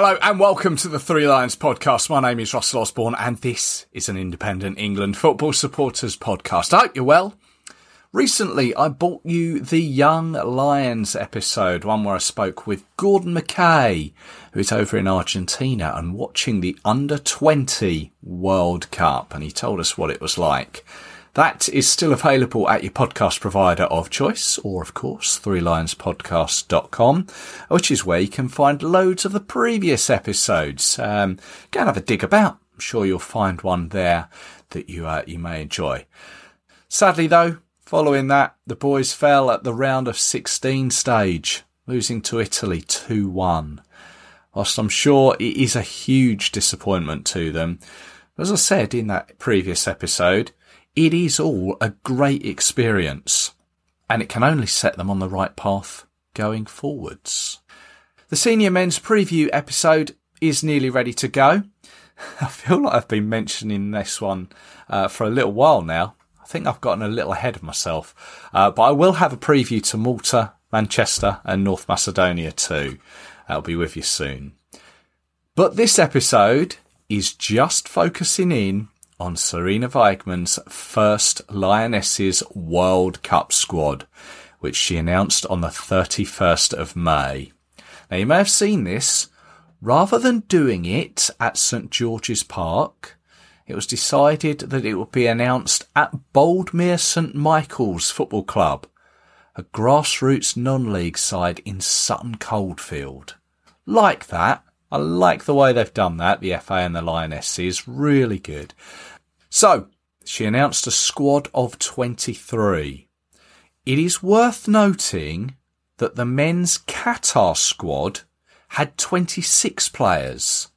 Hello and welcome to the Three Lions podcast. My name is Russell Osborne and this is an independent England football supporters podcast. I hope you're well. Recently, I bought you the Young Lions episode, one where I spoke with Gordon McKay, who's over in Argentina and watching the under 20 World Cup. And he told us what it was like. That is still available at your podcast provider of choice, or of course, threelionspodcast.com, which is where you can find loads of the previous episodes. Um, go and have a dig about. I'm sure you'll find one there that you, uh, you may enjoy. Sadly though, following that, the boys fell at the round of 16 stage, losing to Italy 2-1. Whilst I'm sure it is a huge disappointment to them, as I said in that previous episode, it is all a great experience and it can only set them on the right path going forwards. The senior men's preview episode is nearly ready to go. I feel like I've been mentioning this one uh, for a little while now. I think I've gotten a little ahead of myself, uh, but I will have a preview to Malta, Manchester, and North Macedonia too. I'll be with you soon. But this episode is just focusing in on Sarina Wiegman's first Lionesses World Cup squad, which she announced on the 31st of May. Now you may have seen this. Rather than doing it at St George's Park, it was decided that it would be announced at Boldmere St Michael's Football Club, a grassroots non-league side in Sutton Coldfield. Like that. I like the way they've done that, the FA and the Lionesses. Really good. So, she announced a squad of 23. It is worth noting that the men's Qatar squad had 26 players,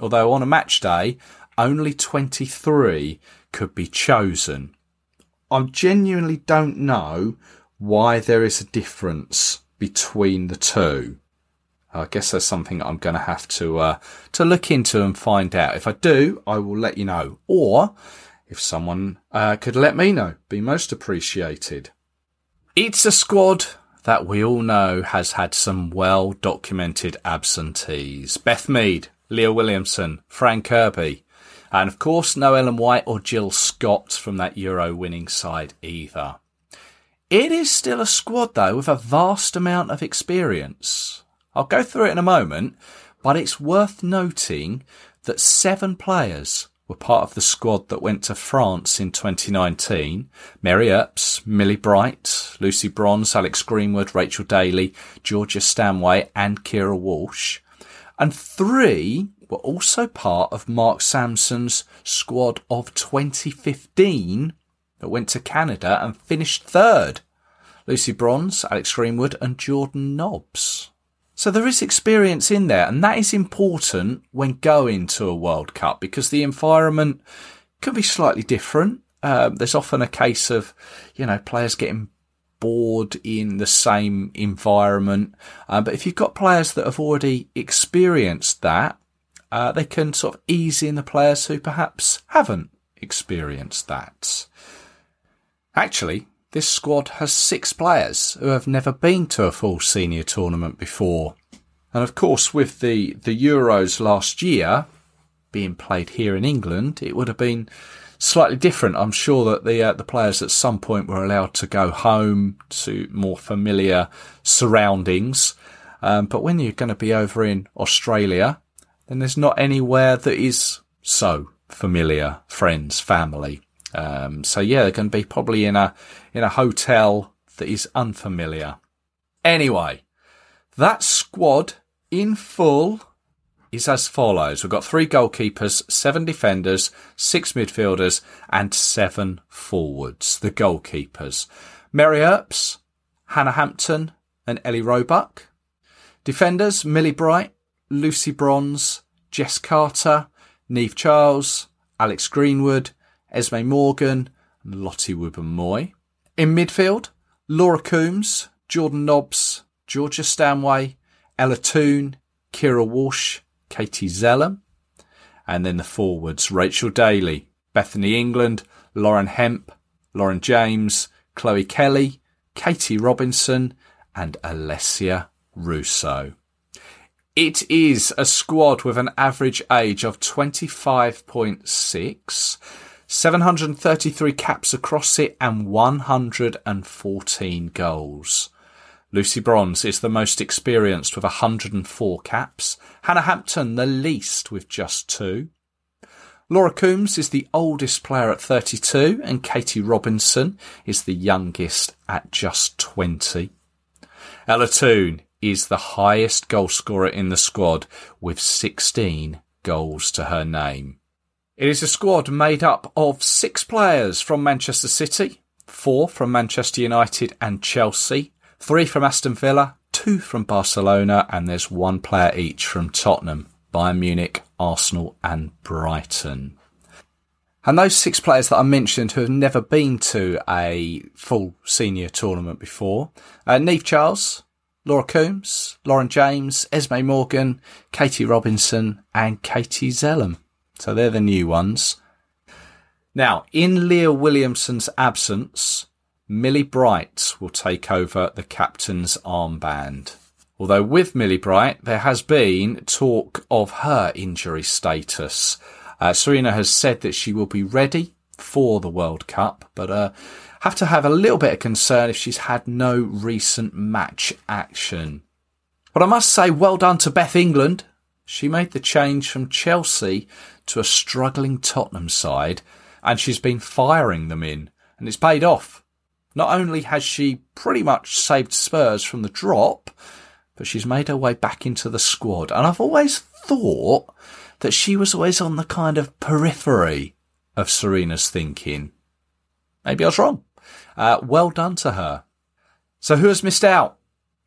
although on a match day, only 23 could be chosen. I genuinely don't know why there is a difference between the two. I guess that's something I'm going to have to uh, to look into and find out. If I do, I will let you know. Or if someone uh, could let me know, be most appreciated. It's a squad that we all know has had some well documented absentees. Beth Mead, Leah Williamson, Fran Kirby, and of course no Ellen White or Jill Scott from that Euro winning side either. It is still a squad though with a vast amount of experience. I'll go through it in a moment, but it's worth noting that seven players were part of the squad that went to France in 2019. Mary Earps, Millie Bright, Lucy Bronze, Alex Greenwood, Rachel Daly, Georgia Stanway and Keira Walsh. And three were also part of Mark Sampson's squad of 2015 that went to Canada and finished third. Lucy Bronze, Alex Greenwood and Jordan Nobbs. So there is experience in there, and that is important when going to a World Cup because the environment can be slightly different. Um, there's often a case of, you know, players getting bored in the same environment. Uh, but if you've got players that have already experienced that, uh, they can sort of ease in the players who perhaps haven't experienced that. Actually, this squad has six players who have never been to a full senior tournament before. And of course, with the, the Euros last year being played here in England, it would have been slightly different. I'm sure that the uh, the players at some point were allowed to go home to more familiar surroundings. Um, but when you're going to be over in Australia, then there's not anywhere that is so familiar, friends, family. Um, so yeah, they're going to be probably in a in a hotel that is unfamiliar. Anyway, that squad in full is as follows. We've got three goalkeepers, seven defenders, six midfielders, and seven forwards. The goalkeepers. Mary Earps, Hannah Hampton, and Ellie Roebuck. Defenders, Millie Bright, Lucy Bronze, Jess Carter, Niamh Charles, Alex Greenwood, Esme Morgan, and Lotte Wubben-Moy. In midfield, Laura Coombs, Jordan Nobbs, Georgia Stanway, Ella Toone, Keira Walsh, Katie Zelem. And then the forwards, Rachel Daly, Bethany England, Lauren Hemp, Lauren James, Chloe Kelly, Katie Robinson, and Alessia Russo. It is a squad with an average age of 25.6, 733 caps across it, and 114 goals. Lucy Bronze is the most experienced with 104 caps. Hannah Hampton the least with just two. Laura Coombs is the oldest player at 32 and Katie Robinson is the youngest at just 20. Ella Toone is the highest goal scorer in the squad with 16 goals to her name. It is a squad made up of six players from Manchester City, four from Manchester United and Chelsea, three from Aston Villa, two from Barcelona, and there's one player each from Tottenham, Bayern Munich, Arsenal, and Brighton. And those six players that I mentioned who have never been to a full senior tournament before, uh, Niamh Charles, Laura Coombs, Lauren James, Esme Morgan, Katie Robinson, and Katie Zelem. So they're the new ones. Now, in Leah Williamson's absence, Millie Bright will take over the captain's armband. Although with Millie Bright, there has been talk of her injury status. Uh, Sarina has said that she will be ready for the World Cup, but uh, have to have a little bit of concern if she's had no recent match action. But I must say, well done to Beth England. She made the change from Chelsea to a struggling Tottenham side, and she's been firing them in, and it's paid off. Not only has she pretty much saved Spurs from the drop, but she's made her way back into the squad. And I've always thought that she was always on the kind of periphery of Sarina's thinking. Maybe I was wrong. Uh, well done to her. So who has missed out?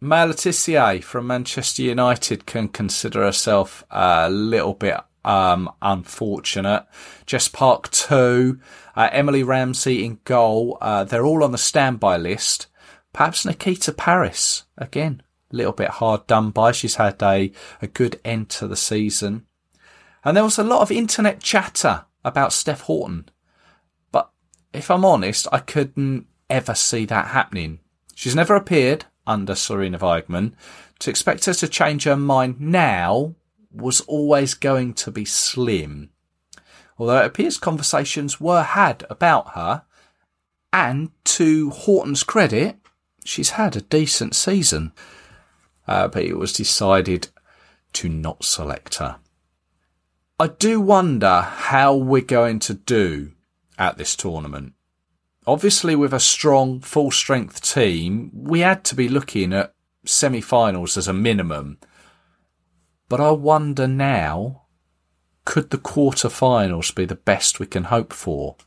Le from Manchester United can consider herself a little bit um, unfortunate. Jess Park too, uh, Emily Ramsey in goal. Uh, they're all on the standby list. Perhaps Nikita Parris again, a little bit hard done by. She's had a, a good end to the season. And there was a lot of internet chatter about Steph Houghton. But if I'm honest, I couldn't ever see that happening. She's never appeared under Sarina Wiegman. To expect her to change her mind now was always going to be slim. Although it appears conversations were had about her, and to Houghton's credit, she's had a decent season. Uh, but it was decided to not select her. I do wonder how we're going to do at this tournament. Obviously, with a strong, full strength team, we had to be looking at semi finals as a minimum. But I wonder now, could the quarter-finals be the best we can hope for?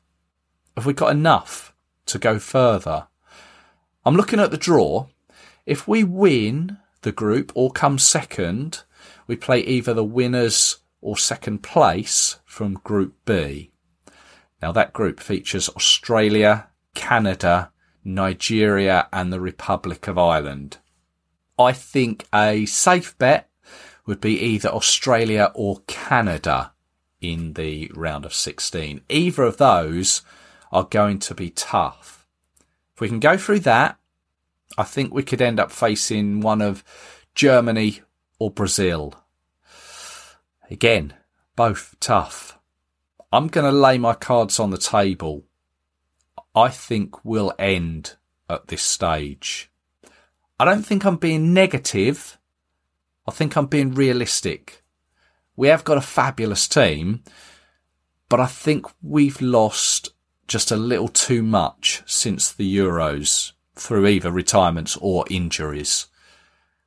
Have we got enough to go further? I'm looking at the draw. If we win the group or come second, we play either the winners or second place from Group B. Now that group features Australia, Canada, Nigeria and the Republic of Ireland. I think a safe bet would be either Australia or Canada in the round of 16. Either of those are going to be tough. If we can go through that, I think we could end up facing one of Germany or Brazil. Again, both tough. I'm going to lay my cards on the table. I think we'll end at this stage. I don't think I'm being negative. I think I'm being realistic. We have got a fabulous team, but I think we've lost just a little too much since the Euros through either retirements or injuries.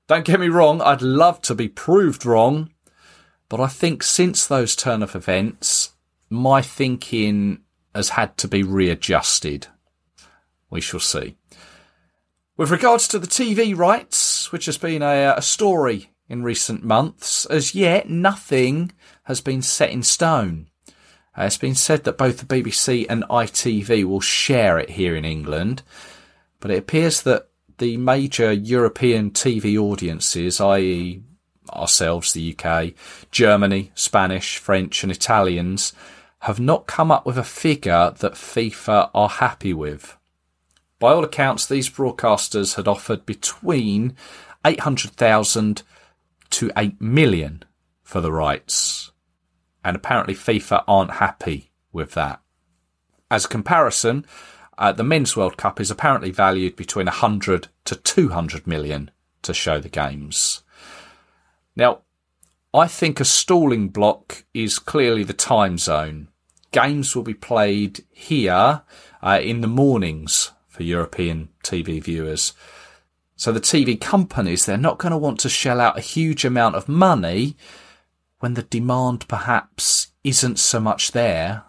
Don't get me wrong, I'd love to be proved wrong, but I think since those turn of events, my thinking has had to be readjusted. We shall see. With regards to the TV rights, which has been a, uh, a story in recent months, as yet nothing has been set in stone. Uh, it's been said that both the BBC and ITV will share it here in England, but it appears that the major European TV audiences, i.e., ourselves, the UK, Germany, Spanish, French, and Italians, have not come up with a figure that FIFA are happy with. By all accounts, these broadcasters had offered between 800,000 to 8 million for the rights. And apparently FIFA aren't happy with that. As a comparison, uh, the Men's World Cup is apparently valued between 100 to 200 million to show the games. Now, I think a stalling block is clearly the time zone. Games will be played here uh, in the mornings for European TV viewers. So the TV companies, they're not going to want to shell out a huge amount of money when the demand perhaps isn't so much there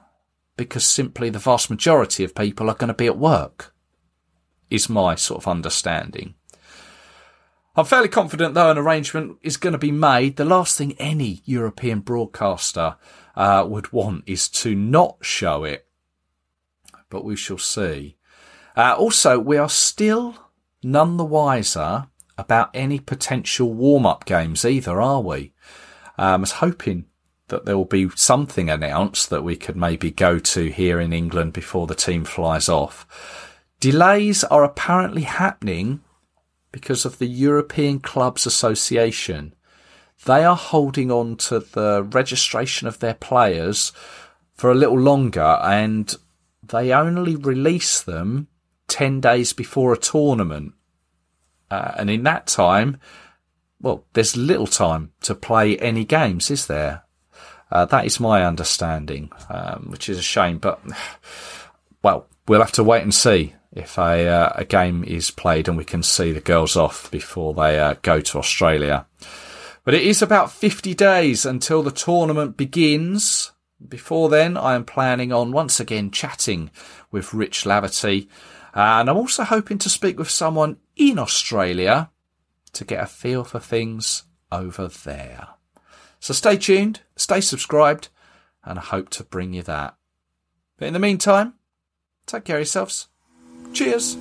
because simply the vast majority of people are going to be at work, is my sort of understanding. I'm fairly confident though an arrangement is going to be made. The last thing any European broadcaster uh, would want is to not show it, but we shall see. Uh, also, we are still none the wiser about any potential warm-up games either, are we? Um, I was hoping that there will be something announced that we could maybe go to here in England before the team flies off. Delays are apparently happening because of the European Clubs Association. They are holding on to the registration of their players for a little longer and they only release them 10 days before a tournament. Uh, and in that time, well, there's little time to play any games, is there? Uh, that is my understanding, um, which is a shame. But well, we'll have to wait and see if a uh, a game is played and we can see the girls off before they uh, go to Australia. But it is about 50 days until the tournament begins. Before then, I am planning on once again chatting with Rich Laverty. And I'm also hoping to speak with someone in Australia to get a feel for things over there. So stay tuned, stay subscribed, and I hope to bring you that. But in the meantime, take care of yourselves. Cheers.